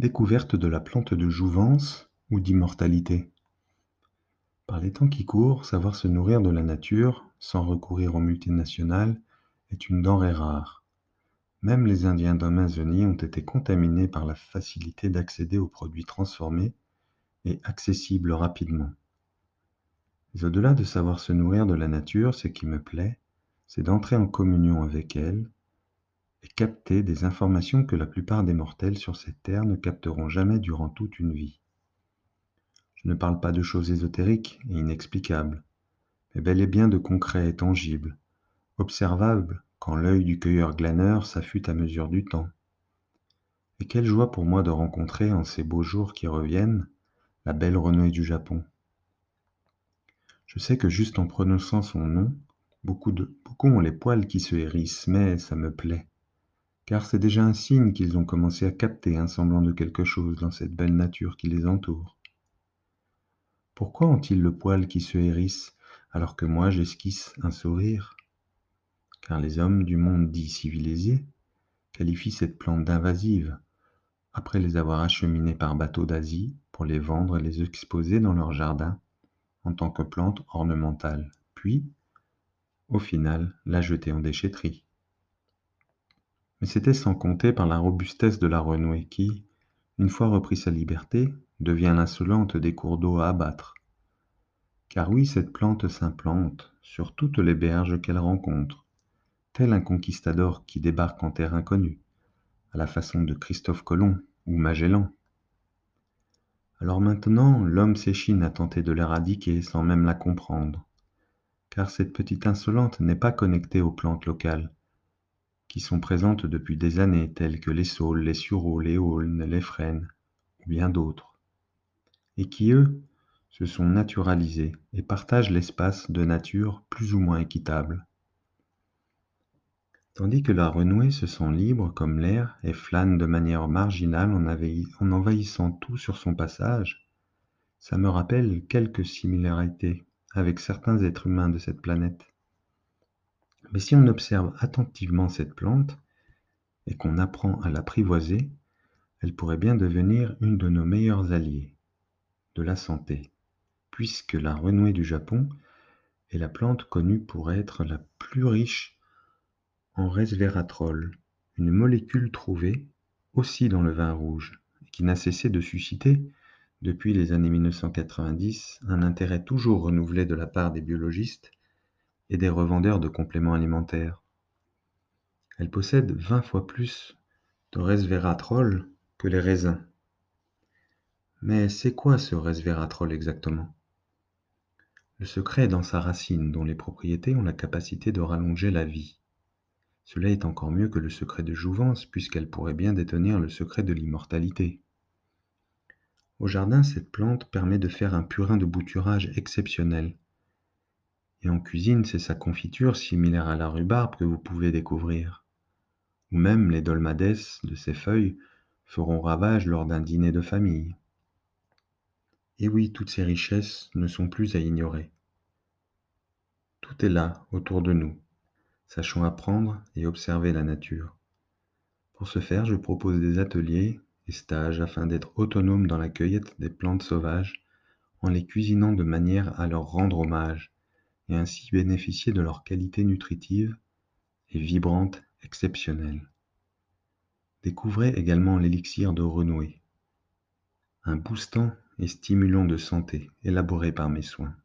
Découverte de la plante de jouvence ou d'immortalité. Par les temps qui courent, savoir se nourrir de la nature, sans recourir aux multinationales, est une denrée rare. Même les Indiens d'Amazonie ont été contaminés par la facilité d'accéder aux produits transformés et accessibles rapidement. Mais au-delà de savoir se nourrir de la nature, ce qui me plaît, c'est d'entrer en communion avec elle capter des informations que la plupart des mortels sur cette terre ne capteront jamais durant toute une vie. Je ne parle pas de choses ésotériques et inexplicables, mais bel et bien de concret et tangible, observable quand l'œil du cueilleur-glaneur s'affûte à mesure du temps. Et quelle joie pour moi de rencontrer en ces beaux jours qui reviennent la belle renouée du Japon. Je sais que juste en prononçant son nom, beaucoup ont les poils qui se hérissent, mais ça me plaît car c'est déjà un signe qu'ils ont commencé à capter un semblant de quelque chose dans cette belle nature qui les entoure. Pourquoi ont-ils le poil qui se hérisse alors que moi j'esquisse un sourire? Car les hommes du monde dit civilisé qualifient cette plante d'invasive, après les avoir acheminés par bateau d'Asie pour les vendre et les exposer dans leur jardin en tant que plante ornementale, puis, au final, la jeter en déchetterie. Mais c'était sans compter par la robustesse de la renouée qui, une fois repris sa liberté, devient l'insolente des cours d'eau à abattre. Car oui, cette plante s'implante sur toutes les berges qu'elle rencontre, tel un conquistador qui débarque en terre inconnue, à la façon de Christophe Colomb ou Magellan. Alors maintenant, l'homme s'échine à tenter de l'éradiquer sans même la comprendre, car cette petite insolente n'est pas connectée aux plantes locales, qui sont présentes depuis des années, telles que les saules, les sureaux, les aulnes, les frênes, ou bien d'autres, et qui, eux, se sont naturalisés et partagent l'espace de nature plus ou moins équitable. Tandis que la renouée se sent libre comme l'air et flâne de manière marginale en, envahissant tout sur son passage, ça me rappelle quelques similarités avec certains êtres humains de cette planète. Mais si on observe attentivement cette plante et qu'on apprend à l'apprivoiser, elle pourrait bien devenir une de nos meilleures alliées de la santé, puisque la renouée du Japon est la plante connue pour être la plus riche en resveratrol, une molécule trouvée aussi dans le vin rouge, qui n'a cessé de susciter, depuis les années 1990, un intérêt toujours renouvelé de la part des biologistes et des revendeurs de compléments alimentaires. Elle possède 20 fois plus de resveratrol que les raisins. Mais c'est quoi ce resveratrol exactement? Le secret est dans sa racine, dont les propriétés ont la capacité de rallonger la vie. Cela est encore mieux que le secret de jouvence, puisqu'elle pourrait bien détenir le secret de l'immortalité. Au jardin, cette plante permet de faire un purin de bouturage exceptionnel, et en cuisine, c'est sa confiture similaire à la rhubarbe que vous pouvez découvrir. Ou même les dolmades de ses feuilles feront ravage lors d'un dîner de famille. Et oui, toutes ces richesses ne sont plus à ignorer. Tout est là, autour de nous. Sachons apprendre et observer la nature. Pour ce faire, je propose des ateliers et stages afin d'être autonome dans la cueillette des plantes sauvages en les cuisinant de manière à leur rendre hommage et ainsi bénéficier de leurs qualités nutritives et vibrantes exceptionnelles. Découvrez également l'élixir de renouée, un boostant et stimulant de santé élaboré par mes soins.